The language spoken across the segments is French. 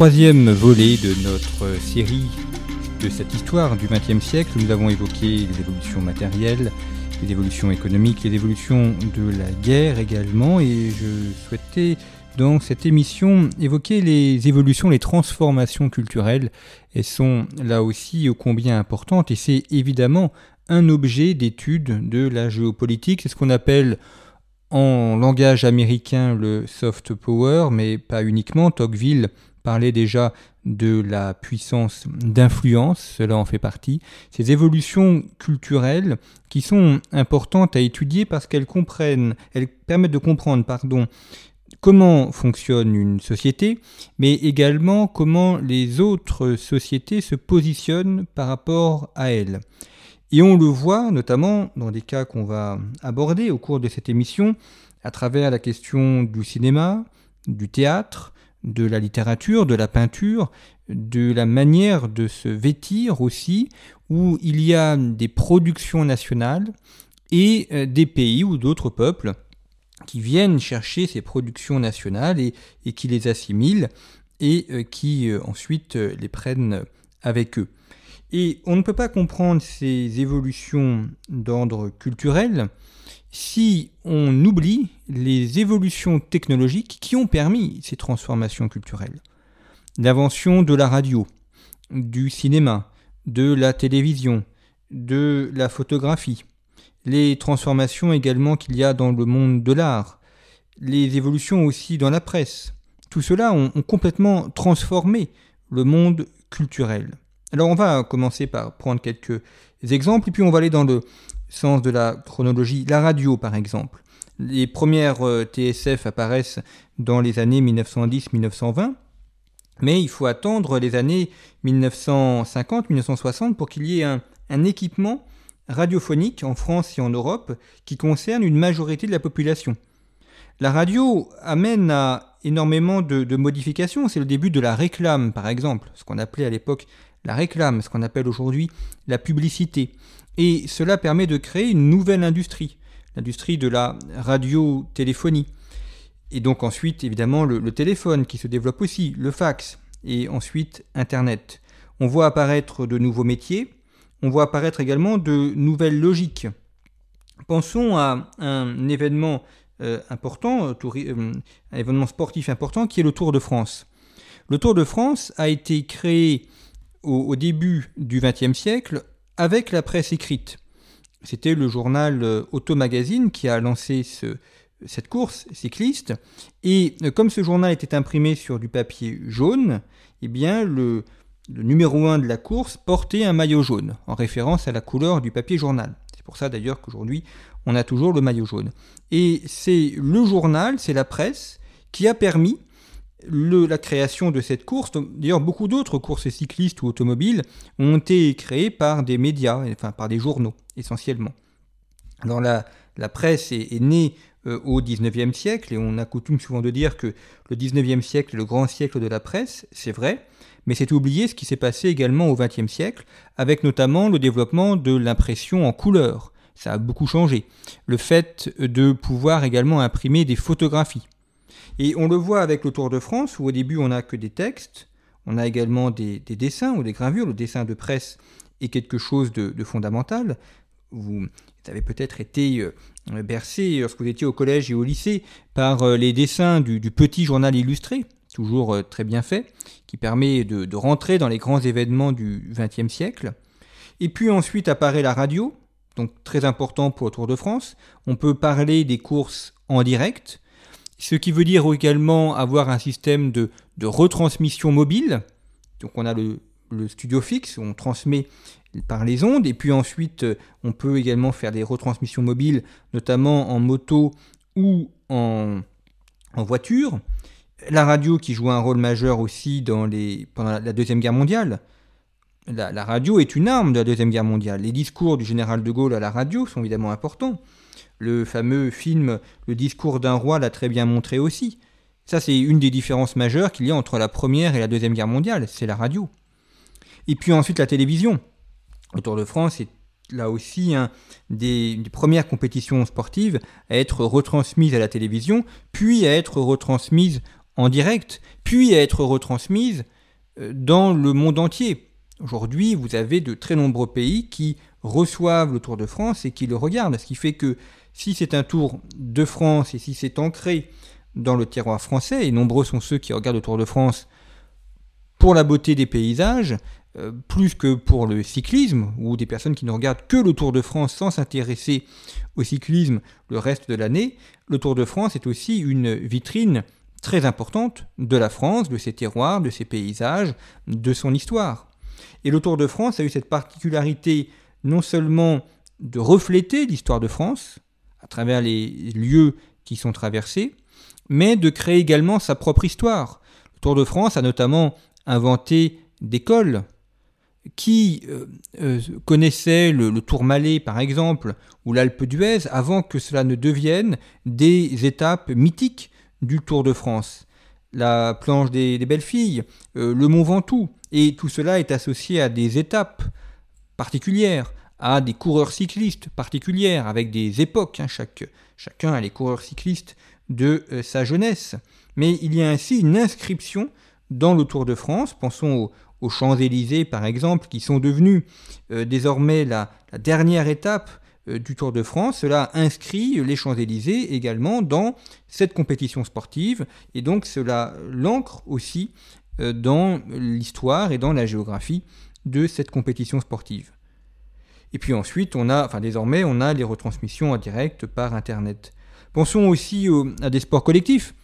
Troisième volet de notre série de cette histoire du XXe siècle. Nous avons évoqué les évolutions matérielles, les évolutions économiques, les évolutions de la guerre également, et je souhaitais dans cette émission évoquer les évolutions, les transformations culturelles. Elles sont là aussi ô combien importantes, et c'est évidemment un objet d'étude de la géopolitique. C'est ce qu'on appelle en langage américain le soft power, mais pas uniquement. Tocqueville parlait déjà de la puissance d'influence, cela en fait partie. Ces évolutions culturelles qui sont importantes à étudier parce qu'elles comprennent, elles permettent de comprendre, pardon, comment fonctionne une société, mais également comment les autres sociétés se positionnent par rapport à elle. Et on le voit notamment dans des cas qu'on va aborder au cours de cette émission, à travers la question du cinéma, du théâtre, de la littérature, de la peinture, de la manière de se vêtir aussi, où il y a des productions nationales et euh, des pays ou d'autres peuples qui viennent chercher ces productions nationales et, qui les assimilent et euh, qui euh, ensuite les prennent avec eux. Et on ne peut pas comprendre ces évolutions d'ordre culturel si on oublie les évolutions technologiques qui ont permis ces transformations culturelles. L'invention de la radio, du cinéma, de la télévision, de la photographie, les transformations également qu'il y a dans le monde de l'art, les évolutions aussi dans la presse. Tout cela ont, complètement transformé le monde culturel. Alors on va commencer par prendre quelques exemples et puis on va aller dans le sens de la chronologie, la radio par exemple. Les premières euh, TSF apparaissent dans les années 1910-1920, mais il faut attendre les années 1950-1960 pour qu'il y ait un, équipement radiophonique en France et en Europe qui concerne une majorité de la population. La radio amène à énormément de, de modifications. C'est le début de la réclame, par exemple, ce qu'on appelait à l'époque la réclame, ce qu'on appelle aujourd'hui la publicité. Et cela permet de créer une nouvelle industrie, l'industrie de la radiotéléphonie. Et donc ensuite, évidemment, le, téléphone qui se développe aussi, le fax, et ensuite Internet. On voit apparaître de nouveaux métiers, on voit apparaître également de nouvelles logiques. Pensons à un événement euh, important, euh, euh, un événement sportif important qui est le Tour de France. Le Tour de France a été créé au, au début du XXe siècle avec la presse écrite. C'était le journal euh, Auto Magazine qui a lancé cette course cycliste. Et euh, comme ce journal était imprimé sur du papier jaune, eh bien le, numéro 1 de la course portait un maillot jaune, en référence à la couleur du papier journal. C'est pour ça d'ailleurs qu'aujourd'hui, on a toujours le maillot jaune. Et c'est le journal, c'est la presse, qui a permis la création de cette course, d'ailleurs beaucoup d'autres courses cyclistes ou automobiles ont été créées par des médias, enfin par des journaux essentiellement. Alors la, presse est, née euh, au 19e siècle et on a coutume souvent de dire que le 19e siècle est le grand siècle de la presse, c'est vrai, mais c'est oublier ce qui s'est passé également au 20e siècle, avec notamment le développement de l'impression en couleur. Ça a beaucoup changé. Le fait de pouvoir également imprimer des photographies. Et on le voit avec le Tour de France, où au début on n'a que des textes, on a également des, dessins ou des gravures. Le dessin de presse est quelque chose de, fondamental. Vous avez peut-être été euh, bercé lorsque vous étiez au collège et au lycée par euh, les dessins du, petit journal illustré, toujours euh, très bien fait, qui permet de, de rentrer dans les grands événements du XXe siècle. Et puis ensuite apparaît la radio, donc très important pour le Tour de France. On peut parler des courses en direct, ce qui veut dire également avoir un système de, retransmission mobile. Donc on a le, studio fixe, on transmet par les ondes. Et puis ensuite, on peut également faire des retransmissions mobiles, notamment en moto ou en, voiture. La radio qui joue un rôle majeur aussi dans les, pendant la Deuxième Guerre mondiale. La, radio est une arme de la Deuxième Guerre mondiale. Les discours du général de Gaulle à la radio sont évidemment importants. Le fameux film Le discours d'un roi l'a très bien montré aussi. Ça, c'est une des différences majeures qu'il y a entre la Première et la Deuxième Guerre mondiale, c'est la radio. Et puis ensuite la télévision. Le Tour de France est là aussi un des, premières compétitions sportives à être retransmise à la télévision, puis à être retransmise en direct, puis à être retransmise euh, dans le monde entier. Aujourd'hui, vous avez de très nombreux pays qui reçoivent le Tour de France et qui le regardent, ce qui fait que si c'est un Tour de France et si c'est ancré dans le terroir français, et nombreux sont ceux qui regardent le Tour de France pour la beauté des paysages, euh, plus que pour le cyclisme, ou des personnes qui ne regardent que le Tour de France sans s'intéresser au cyclisme le reste de l'année, le Tour de France est aussi une vitrine très importante de la France, de ses terroirs, de ses paysages, de son histoire. Et le Tour de France a eu cette particularité non seulement de refléter l'histoire de France à travers les lieux qui sont traversés, mais de créer également sa propre histoire. Le Tour de France a notamment inventé des cols qui euh, euh, connaissaient le, Tour Malais par exemple ou l'Alpe d'Huez avant que cela ne devienne des étapes mythiques du Tour de France. La planche des, belles filles, euh, le Mont Ventoux, et tout cela est associé à des étapes particulières, à des coureurs cyclistes particulières, avec des époques. Hein. chacun a les coureurs cyclistes de euh, sa jeunesse. Mais il y a ainsi une inscription dans le Tour de France. Pensons aux, Champs-Élysées, par exemple, qui sont devenus euh, désormais la, dernière étape euh, du Tour de France. Cela inscrit les Champs-Élysées également dans cette compétition sportive. Et donc cela l'ancre aussi dans l'histoire et dans la géographie de cette compétition sportive. Et puis ensuite, on a, enfin désormais, on a les retransmissions en direct par Internet. Pensons aussi à des sports collectifs.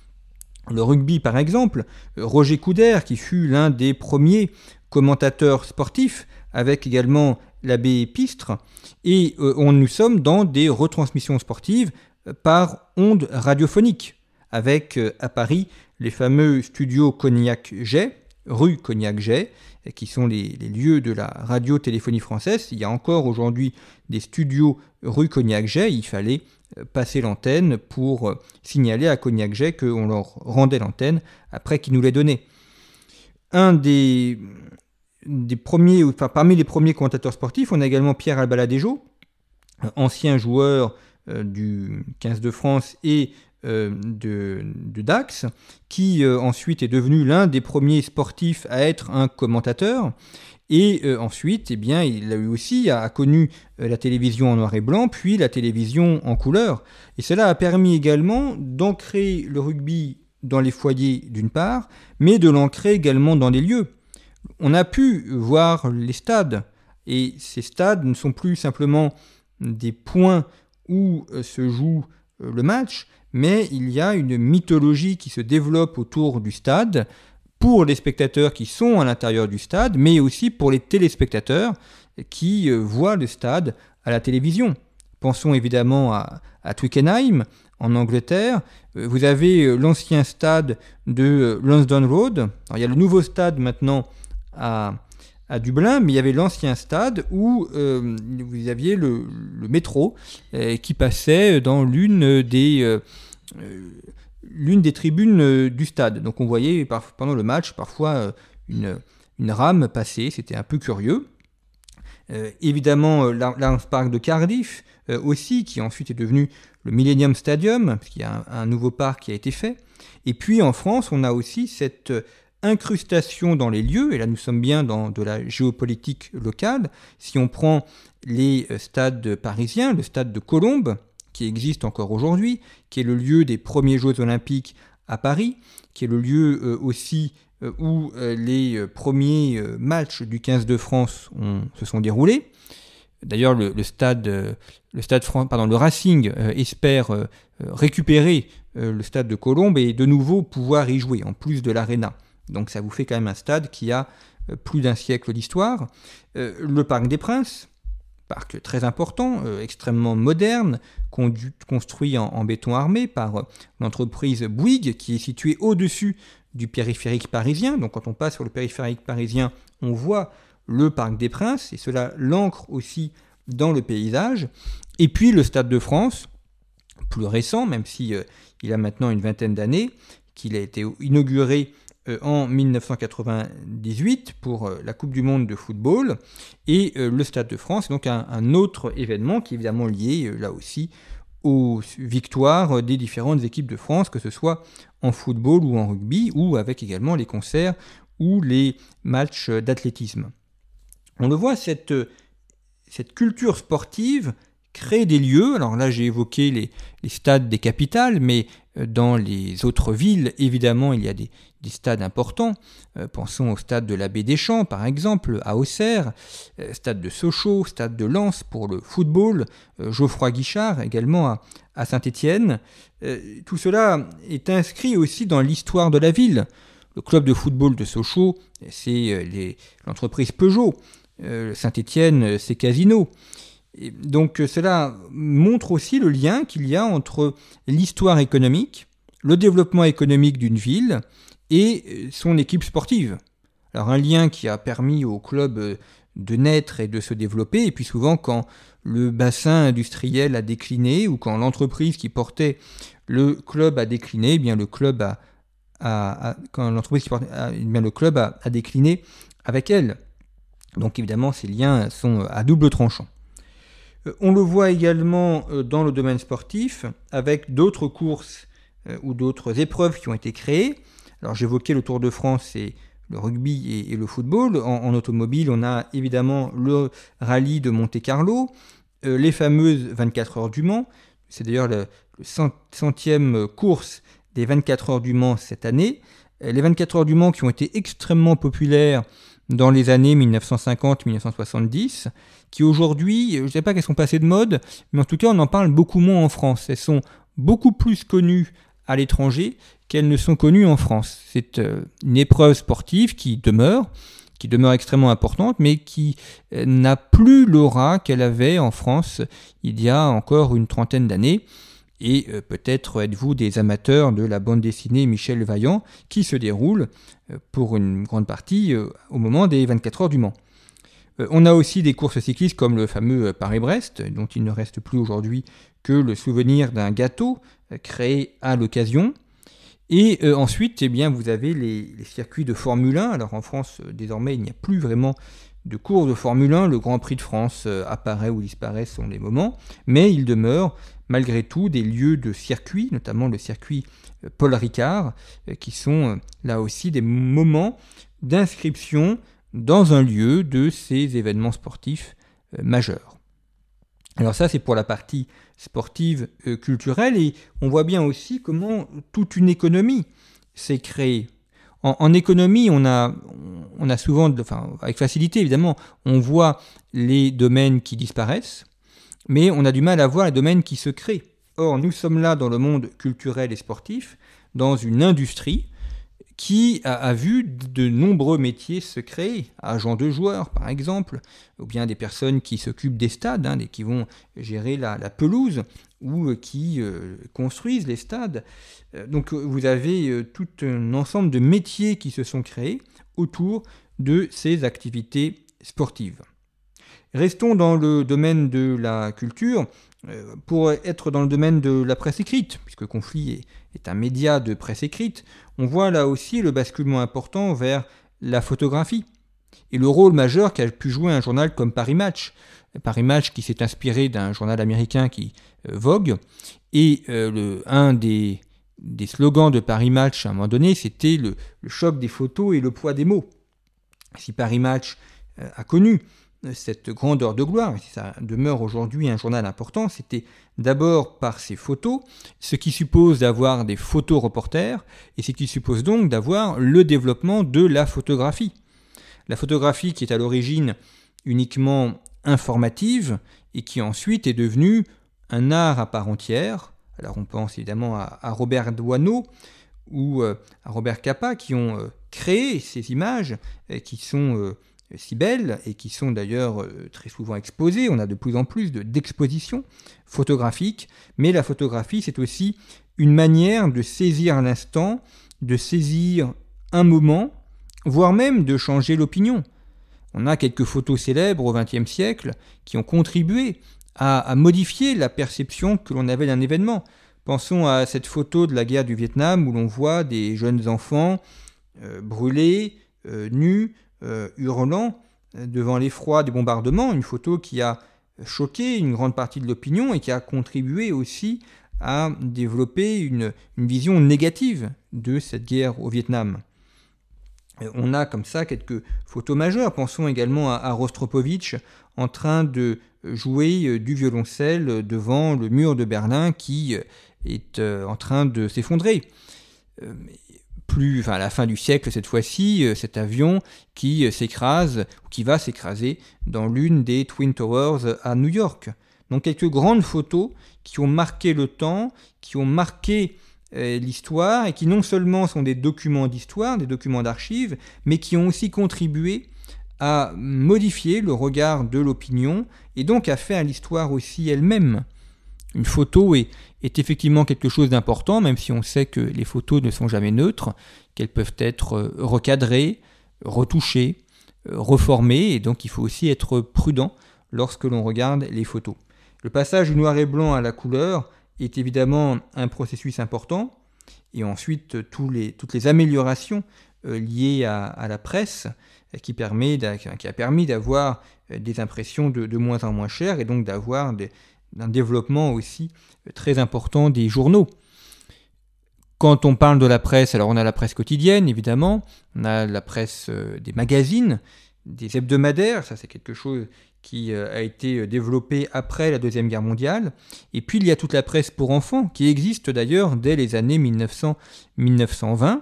Le rugby, par exemple, Roger Couder, qui fut l'un des premiers commentateurs sportifs, avec également l'abbé Pistre, et euh, on, nous sommes dans des retransmissions sportives par ondes radiophoniques, avec euh, à Paris les fameux studios Cognac-Jay, rue Cognac-Jay, qui sont les, lieux de la radio-téléphonie française. Il y a encore aujourd'hui des studios rue Cognac-Jay. Il fallait euh, passer l'antenne pour euh, signaler à Cognac-Jay qu'on leur rendait l'antenne après qu'ils nous l'aient donnée. Un des, premiers, enfin, parmi les premiers commentateurs sportifs, on a également Pierre Albaladejo, ancien joueur euh, du 15 de France et euh, de, Dax, qui euh, ensuite est devenu l'un des premiers sportifs à être un commentateur. Et euh, ensuite, eh bien, il a eu aussi a, connu la télévision en noir et blanc, puis la télévision en couleur. Et cela a permis également d'ancrer le rugby dans les foyers d'une part, mais de l'ancrer également dans les lieux. On a pu voir les stades, et ces stades ne sont plus simplement des points où se joue le match, mais il y a une mythologie qui se développe autour du stade pour les spectateurs qui sont à l'intérieur du stade, mais aussi pour les téléspectateurs qui euh, voient le stade à la télévision. Pensons évidemment à, Twickenham, en Angleterre. Euh, vous avez euh, l'ancien stade de Lansdowne Road. il y a le nouveau stade maintenant à, Dublin, mais il y avait l'ancien stade où vous aviez le, métro qui passait dans l'une des l'une des tribunes euh, du stade. Donc on voyait pendant le match parfois euh, une, une rame passer, c'était un peu curieux. évidemment, l'Arms Park de Cardiff aussi, qui ensuite est devenu le Millennium Stadium, parce qu'il y a un, nouveau parc qui a été fait. Et puis en France, on a aussi cette incrustation dans les lieux, et là nous sommes bien dans de la géopolitique locale. Si on prend les stades parisiens, le stade de Colombes, qui existe encore aujourd'hui, qui est le lieu des premiers Jeux olympiques à Paris, qui est le lieu euh, aussi euh, où euh, les premiers matchs du 15 de France se sont déroulés. D'ailleurs, le, stade, le stade pardon, le Racing espère récupérer le stade de Colombes et de nouveau pouvoir y jouer, en plus de l'Arena. Donc ça vous fait quand même un stade qui a plus d'un siècle d'histoire. le Parc des Princes, parc très important, extrêmement moderne, construit en, béton armé par l'entreprise Bouygues, qui est située au-dessus du périphérique parisien. Donc quand on passe sur le périphérique parisien, on voit le Parc des Princes, et cela l'ancre aussi dans le paysage. Et puis le Stade de France, plus récent, même si euh, a maintenant une vingtaine d'années, qu'il a été inauguré euh, en 1998 pour euh, la Coupe du Monde de football. Et le Stade de France donc un, autre événement qui est évidemment lié là aussi aux victoires des différentes équipes de France, que ce soit en football ou en rugby, ou avec également les concerts ou les matchs d'athlétisme. On le voit, cette, culture sportive crée des lieux. Alors là, j'ai évoqué les, stades des capitales, mais euh, dans les autres villes, évidemment, il y a des, stades importants. Euh, pensons au stade de la Baie des Champs, par exemple, à Auxerre, euh, stade de Sochaux, stade de Lens pour le football, Geoffroy Guichard également à, Saint-Étienne. tout cela est inscrit aussi dans l'histoire de la ville. Le club de football de Sochaux, c'est l'entreprise Peugeot. Saint-Étienne, c'est Casino donc euh, cela montre aussi le lien qu'il y a entre l'histoire économique, le développement économique d'une ville et euh, son équipe sportive. Alors un lien qui a permis au club euh, de naître et de se développer, et puis souvent quand le bassin industriel a décliné ou quand l'entreprise qui portait le club a décliné, bien le club a, a décliné avec elle. Donc évidemment ces liens sont à double tranchant. Euh, on le voit également euh, dans le domaine sportif avec d'autres courses euh, ou d'autres épreuves qui ont été créées. Alors j'évoquais le Tour de France et le rugby et, le football. En, automobile, on a évidemment le rallye de Monte-Carlo, les fameuses 24 heures du Mans. C'est d'ailleurs la centième course des 24 heures du Mans cette année. Les 24 heures du Mans qui ont été extrêmement populaires dans les années 1950-1970 qui aujourd'hui, je ne sais pas qu'elles sont passées de mode, mais en tout cas on en parle beaucoup moins en France. Elles sont beaucoup plus connues à l'étranger qu'elles ne sont connues en France. C'est euh, une épreuve sportive qui demeure, qui demeure extrêmement importante, mais qui euh, n'a plus l'aura qu'elle avait en France il y a encore une trentaine d'années. Et euh, peut-être êtes-vous des amateurs de la bande dessinée Michel Vaillant, qui se déroule pour une grande partie au moment des 24 heures du Mans. Euh, on a aussi des courses cyclistes comme le fameux euh, Paris-Brest, dont il ne reste plus aujourd'hui que le souvenir d'un gâteau euh, créé à l'occasion. Et ensuite, eh bien, vous avez les, circuits de Formule 1. Alors en France, désormais, il n'y a plus vraiment de courses de Formule 1. Le Grand Prix de France apparaît ou disparaît selon les moments. Mais il demeure malgré tout des lieux de circuit, notamment le circuit Paul Ricard, qui sont là aussi des moments d'inscription dans un lieu de ces événements sportifs euh, majeurs. Alors ça, c'est pour la partie sportive euh, culturelle, et on voit bien aussi comment toute une économie s'est créée. En, économie, on a, on a souvent, enfin, avec facilité évidemment, on voit les domaines qui disparaissent, mais on a du mal à voir les domaines qui se créent. Or, nous sommes là dans le monde culturel et sportif, dans une industrie qui a, vu de nombreux métiers se créer, agents de joueurs par exemple, ou bien des personnes qui s'occupent des stades, hein, qui vont gérer la, pelouse, ou euh, qui euh, construisent les stades. Euh, donc vous avez tout un ensemble de métiers qui se sont créés autour de ces activités sportives. Restons dans le domaine de la culture. Pour être dans le domaine de la presse écrite, puisque Conflit est, un média de presse écrite, on voit là aussi le basculement important vers la photographie et le rôle majeur qu'a pu jouer un journal comme Paris Match. Paris Match qui s'est inspiré d'un journal américain qui euh, Vogue et euh, le, un des, slogans de Paris Match à un moment donné c'était le, choc des photos et le poids des mots. Si Paris Match euh, a connu cette grandeur de gloire, et ça demeure aujourd'hui un journal important, c'était d'abord par ses photos, ce qui suppose d'avoir des photos reporters, et ce qui suppose donc d'avoir le développement de la photographie. La photographie qui est à l'origine uniquement informative, et qui ensuite est devenue un art à part entière. Alors on pense évidemment à, Robert Doisneau, ou à Robert Capa qui ont créé ces images qui sont si belles et qui sont d'ailleurs très souvent exposées. On a de plus en plus d'expositions photographiques, mais la photographie c'est aussi une manière de saisir l'instant, de saisir un moment, voire même de changer l'opinion. On a quelques photos célèbres au XXe siècle qui ont contribué à, modifier la perception que l'on avait d'un événement. Pensons à cette photo de la guerre du Vietnam où l'on voit des jeunes enfants euh, brûlés, euh, nus, euh, hurlant devant l'effroi des bombardements, une photo qui a choqué une grande partie de l'opinion et qui a contribué aussi à développer une, vision négative de cette guerre au Vietnam. Euh, on a comme ça quelques photos majeures. Pensons également à, Rostropovitch en train de jouer euh, du violoncelle devant le mur de Berlin qui euh, est en train de s'effondrer. Plus, enfin, à la fin du siècle, cette fois-ci, cet avion qui s'écrase, ou qui va s'écraser dans l'une des Twin Towers à New York. Donc quelques grandes photos qui ont marqué le temps, qui ont marqué euh, l'histoire et qui non seulement sont des documents d'histoire, des documents d'archives, mais qui ont aussi contribué à modifier le regard de l'opinion et donc à faire l'histoire aussi elle-même. Une photo est, effectivement quelque chose d'important, même si on sait que les photos ne sont jamais neutres, qu'elles peuvent être euh, recadrées, retouchées, euh, reformées, et donc il faut aussi être prudent lorsque l'on regarde les photos. Le passage du noir et blanc à la couleur est évidemment un processus important, et ensuite toutes les améliorations euh, liées à, la presse euh, qui, a permis d'avoir euh, des impressions de, moins en moins chères et donc d'avoir un développement aussi très important des journaux. Quand on parle de la presse, alors on a la presse quotidienne évidemment, on a la presse des magazines, des hebdomadaires, ça c'est quelque chose qui euh, a été euh, développé après la Deuxième Guerre mondiale. Et puis il y a toute la presse pour enfants, qui existe d'ailleurs dès les années 1900-1920,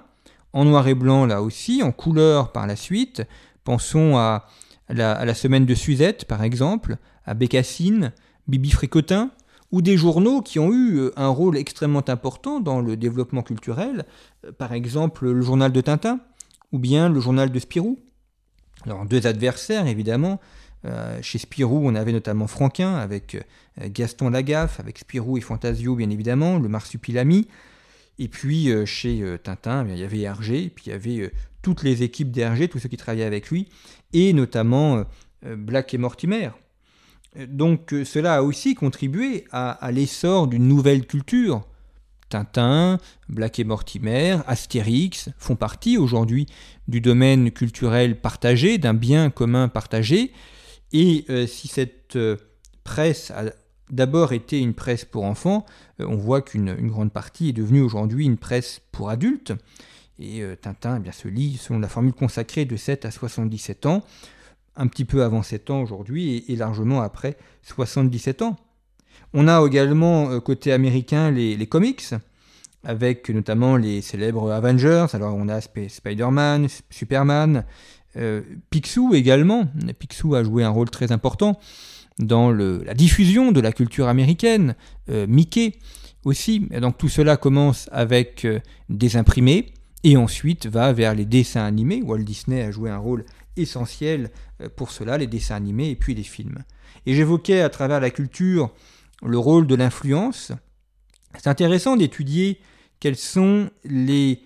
en noir et blanc là aussi, en couleur par la suite. Pensons à la, semaine de Suzette, par exemple, à Bécassine, Bibi Fricotin, ou des journaux qui ont eu euh, un rôle extrêmement important dans le développement culturel, par exemple le journal de Tintin, ou bien le journal de Spirou. Alors deux adversaires, évidemment, euh, chez Spirou, on avait notamment Franquin avec euh, Gaston Lagaffe, avec Spirou et Fantasio, bien évidemment, le Marsupilami. Et puis euh, chez Tintin, il y avait Hergé, puis il y avait toutes les équipes d'Hergé, tous ceux qui travaillaient avec lui, et notamment Black et Mortimer. Donc cela a aussi contribué à, l'essor d'une nouvelle culture. Tintin, Black et Mortimer, Astérix font partie aujourd'hui du domaine culturel partagé, d'un bien commun partagé, et euh, si cette euh, presse a d'abord été une presse pour enfants, euh, on voit qu'une grande partie est devenue aujourd'hui une presse pour adultes. Et Tintin eh bien, se lit selon la formule consacrée de 7 à 77 ans, un petit peu avant 7 ans aujourd'hui et, largement après 77 ans. On a également côté américain les, les comics, avec notamment les célèbres Avengers. Alors on a Spider-Man, Superman, euh, Picsou également. Picsou a joué un rôle très important dans la diffusion de la culture américaine. Euh, Mickey aussi. donc tout cela commence avec euh, des imprimés et ensuite va vers les dessins animés. Walt Disney a joué un rôle essentiel pour cela, les dessins animés et puis les films. Et j'évoquais à travers la culture le rôle de l'influence. C'est intéressant d'étudier quels sont les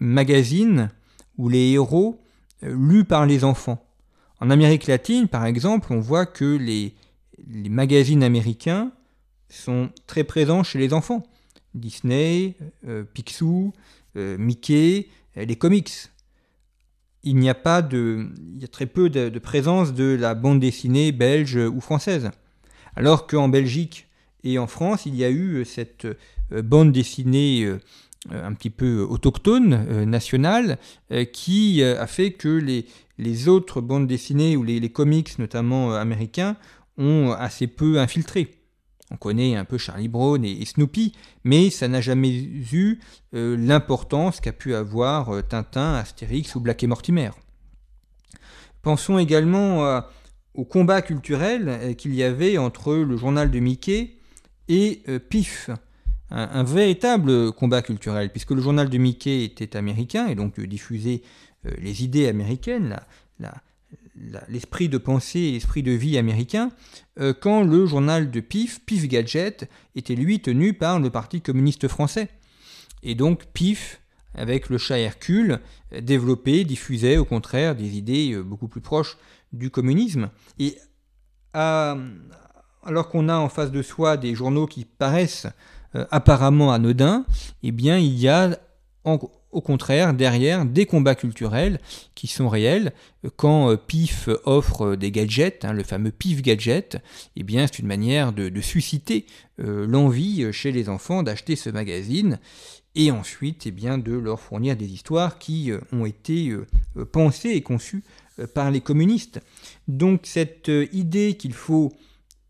magazines ou les héros lus par les enfants. En Amérique latine, par exemple, on voit que les, magazines américains sont très présents chez les enfants. Disney, euh, Picsou, euh, Mickey, euh, les comics. Il n'y a pas de, il y a très peu de, présence de la bande dessinée belge ou française. Alors qu'en Belgique et en France, il y a eu cette bande dessinée euh, un petit peu autochtone, euh, national, euh, qui a fait que les autres bandes dessinées ou les, comics, notamment américains, ont assez peu infiltré. On connaît un peu Charlie Brown et, Snoopy, mais ça n'a jamais eu l'importance qu'a pu avoir Tintin, Astérix ou Black et Mortimer. Pensons également au combat culturel qu'il y avait entre le journal de Mickey et PIF, un, véritable combat culturel, puisque le journal de Mickey était américain et donc diffusait les idées américaines, l'esprit de pensée l'esprit de vie américain, quand le journal de PIF, PIF Gadget, était lui tenu par le Parti communiste français. Et donc PIF avec le chat Hercule, développait, diffusait au contraire des idées euh, beaucoup plus proches du communisme. Et alors qu'on a en face de soi des journaux qui paraissent euh, apparemment anodins, eh bien il y a au contraire derrière des combats culturels qui sont réels. Quand euh, PIF offre des gadgets, hein, le fameux PIF gadget, eh bien c'est une manière de, susciter l'envie chez les enfants d'acheter ce magazine et ensuite eh bien, de leur fournir des histoires qui euh, ont été euh, euh, pensées et conçues par les communistes. Donc cette idée qu'il faut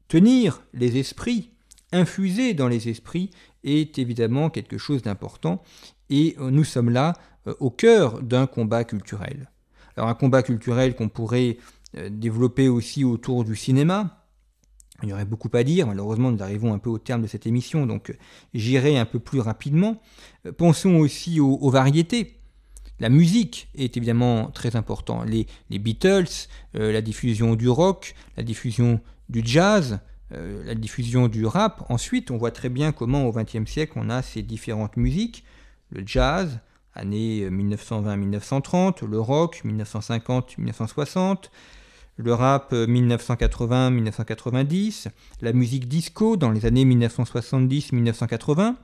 tenir les esprits, infuser dans les esprits, est évidemment quelque chose d'important et nous sommes là au cœur d'un combat culturel. Alors un combat culturel qu'on pourrait développer aussi autour du cinéma, il y aurait beaucoup à dire, malheureusement nous arrivons un peu au terme de cette émission, donc euh, j'irai un peu plus rapidement. Euh, pensons aussi aux, variétés. La musique est évidemment très importante. Les, Beatles, euh, la diffusion du rock, la diffusion du jazz, la diffusion du rap. Ensuite, on voit très bien comment au XXe siècle on a ces différentes musiques. Le jazz, années 1920-1930, le rock, 1950-1960 le rap 1980-1990, euh, la musique disco dans les années 1970-1980.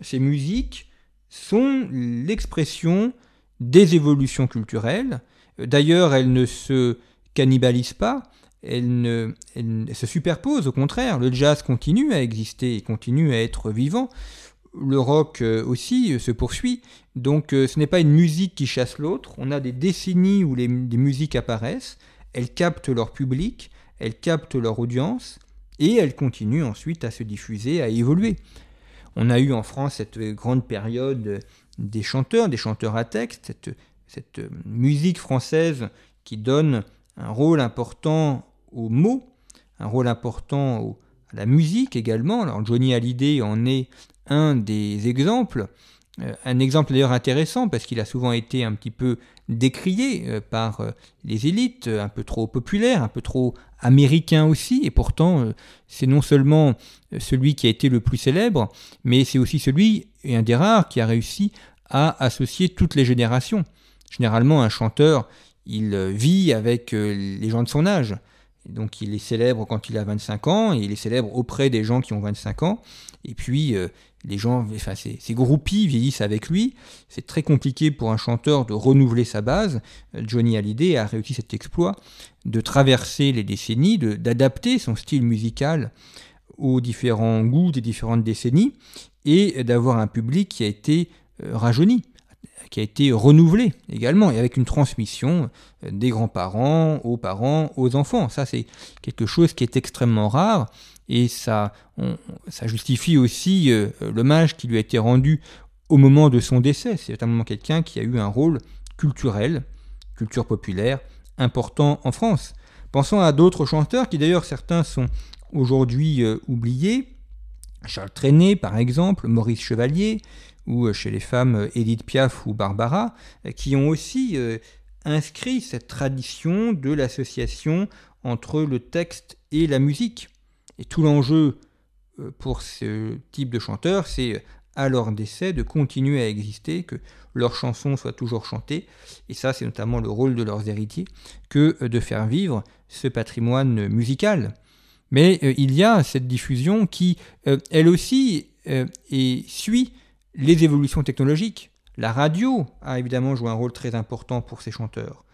Ces musiques sont l'expression des évolutions culturelles. D'ailleurs, elles ne se cannibalisent pas, elles, ne, se superposent, au contraire. Le jazz continue à exister et continue à être vivant. Le rock euh, aussi euh, se poursuit. Donc ce n'est pas une musique qui chasse l'autre. On a des décennies où les, des musiques apparaissent elles captent leur public, elles captent leur audience, et elles continuent ensuite à se diffuser, à évoluer. On a eu en France cette grande période des chanteurs, des chanteurs à texte, cette, musique française qui donne un rôle important aux mots, un rôle important à la musique également. Alors Johnny Hallyday en est un des exemples. Euh, un exemple d'ailleurs intéressant parce qu'il a souvent été un petit peu décrié euh, par euh, les élites, un peu trop populaire, un peu trop américain aussi, et pourtant c'est non seulement celui qui a été le plus célèbre, mais c'est aussi celui, et un des rares, qui a réussi à associer toutes les générations. Généralement, un chanteur, il vit avec les gens de son âge. Donc il est célèbre quand il a 25 ans, et il est célèbre auprès des gens qui ont 25 ans. Et puis, les gens, enfin, ces, groupies vieillissent avec lui. C'est très compliqué pour un chanteur de renouveler sa base. Johnny Hallyday a réussi cet exploit de traverser les décennies, d'adapter son style musical aux différents goûts des différentes décennies et d'avoir un public qui a été euh, rajeuni, qui a été renouvelé également, et avec une transmission euh, des grands-parents aux parents, aux enfants. Ça, c'est quelque chose qui est extrêmement rare et ça, ça justifie aussi euh, l'hommage qui lui a été rendu au moment de son décès. C'est notamment quelqu'un qui a eu un rôle culturel, culture populaire, important en France. Pensons à d'autres chanteurs qui d'ailleurs certains sont aujourd'hui euh, oubliés. Charles Trenet par exemple, Maurice Chevalier, ou euh, chez les femmes Edith Piaf ou Barbara, qui ont aussi inscrit cette tradition de l'association entre le texte et la musique. Et tout l'enjeu euh, pour ce type de chanteurs, c'est euh, à leur décès de continuer à exister, que leurs chansons soient toujours chantées. Et ça, c'est notamment le rôle de leurs héritiers, que euh, de faire vivre ce patrimoine musical. Mais il y a cette diffusion qui, elle aussi, et suit les évolutions technologiques. La radio a évidemment joué un rôle très important pour ces chanteurs.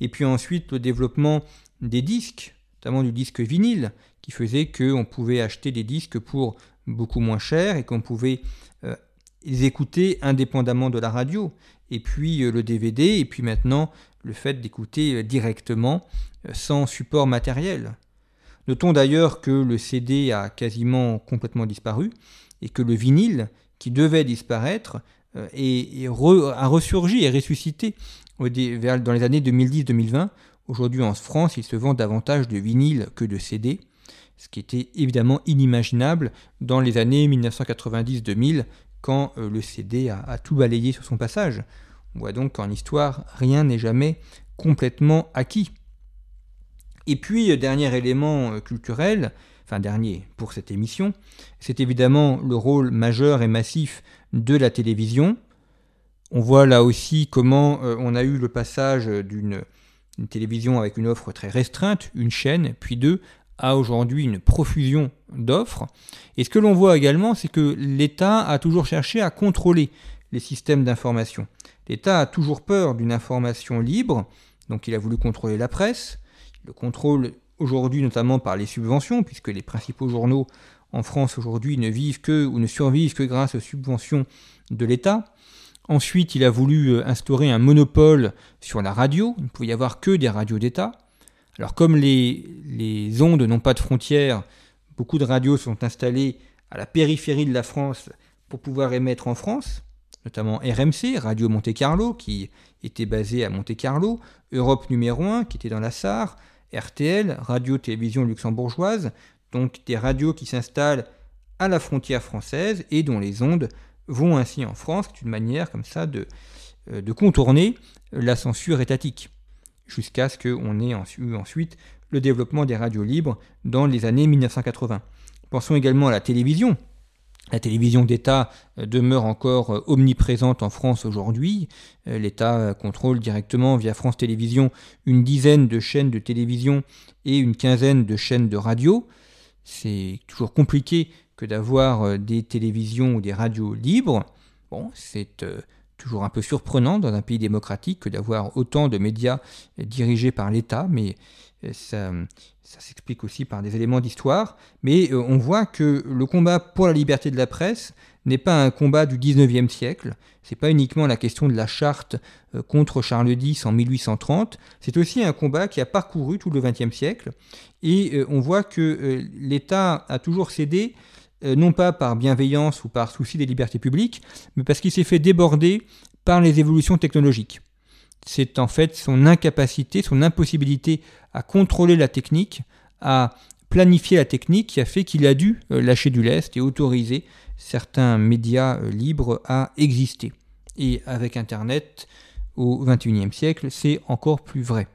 Et puis ensuite, le développement des disques, notamment du disque vinyle, qui faisait qu'on pouvait acheter des disques pour beaucoup moins cher et qu'on pouvait euh, les écouter indépendamment de la radio. Et puis euh, le DVD, et puis maintenant le fait d'écouter euh, directement sans support matériel. Notons d'ailleurs que le CD a quasiment complètement disparu et que le vinyle, qui devait disparaître, est, a ressurgi et ressuscité dans les années 2010-2020. Aujourd'hui en France, il se vend davantage de vinyle que de CD. ce qui était évidemment inimaginable dans les années 1990-2000 quand euh, le CD a, tout balayé sur son passage. On voit donc qu'en histoire, rien n'est jamais complètement acquis. Et puis, euh, dernier élément euh, culturel, enfin dernier pour cette émission, c'est évidemment le rôle majeur et massif de la télévision. On voit là aussi comment on a eu le passage d'une télévision avec une offre très restreinte, une chaîne, puis deux, a aujourd'hui une profusion d'offres. Et ce que l'on voit également, c'est que l'État a toujours cherché à contrôler les systèmes d'information. L'État a toujours peur d'une information libre, donc il a voulu contrôler la presse, le contrôle aujourd'hui notamment par les subventions, puisque les principaux journaux en France aujourd'hui ne vivent que ou ne survivent que grâce aux subventions de l'État. Ensuite, il a voulu euh, instaurer un monopole sur la radio, il ne pouvait y avoir que des radios d'État. Alors comme les, ondes n'ont pas de frontières, beaucoup de radios sont installées à la périphérie de la France pour pouvoir émettre en France, notamment RMC, Radio Monte Carlo, qui était basée à Monte Carlo, Europe numéro 1, qui était dans la Sarre, RTL, Radio-Télévision luxembourgeoise, donc des radios qui s'installent à la frontière française et dont les ondes vont ainsi en France. C'est une manière comme ça de, euh, de contourner la censure étatique jusqu'à ce qu'on ait eu ensuite le développement des radios libres dans les années 1980. Pensons également à la télévision. La télévision d'État euh, demeure encore euh, omniprésente en France aujourd'hui. Euh, L'État contrôle directement via France Télévisions une dizaine de chaînes de télévision et une quinzaine de chaînes de radio. C'est toujours compliqué que d'avoir des télévisions ou des radios libres. Bon, c'est toujours un peu surprenant dans un pays démocratique que d'avoir autant de médias dirigés par l'État, mais euh, ça, s'explique aussi par des éléments d'histoire. Mais euh, on voit que le combat pour la liberté de la presse n'est pas un combat du 19e siècle, c'est pas uniquement la question de la charte euh, contre Charles X en 1830, c'est aussi un combat qui a parcouru tout le 20e siècle, et on voit que l'État a toujours cédé euh, non pas par bienveillance ou par souci des libertés publiques, mais parce qu'il s'est fait déborder par les évolutions technologiques. C'est en fait son incapacité, son impossibilité à contrôler la technique, à planifier la technique qui a fait qu'il a dû euh, lâcher du lest et autoriser certains médias euh, libres à exister. Et avec Internet, au XXIe siècle, c'est encore plus vrai.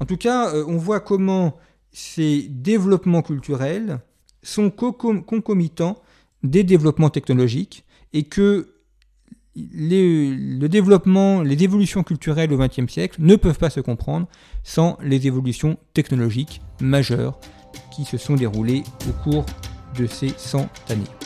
En tout cas, on voit comment ces développements culturels sont concomitants des développements technologiques et que le développement, les évolutions culturelles au XXe siècle ne peuvent pas se comprendre sans les évolutions technologiques majeures qui se sont déroulées au cours de ces 100 années.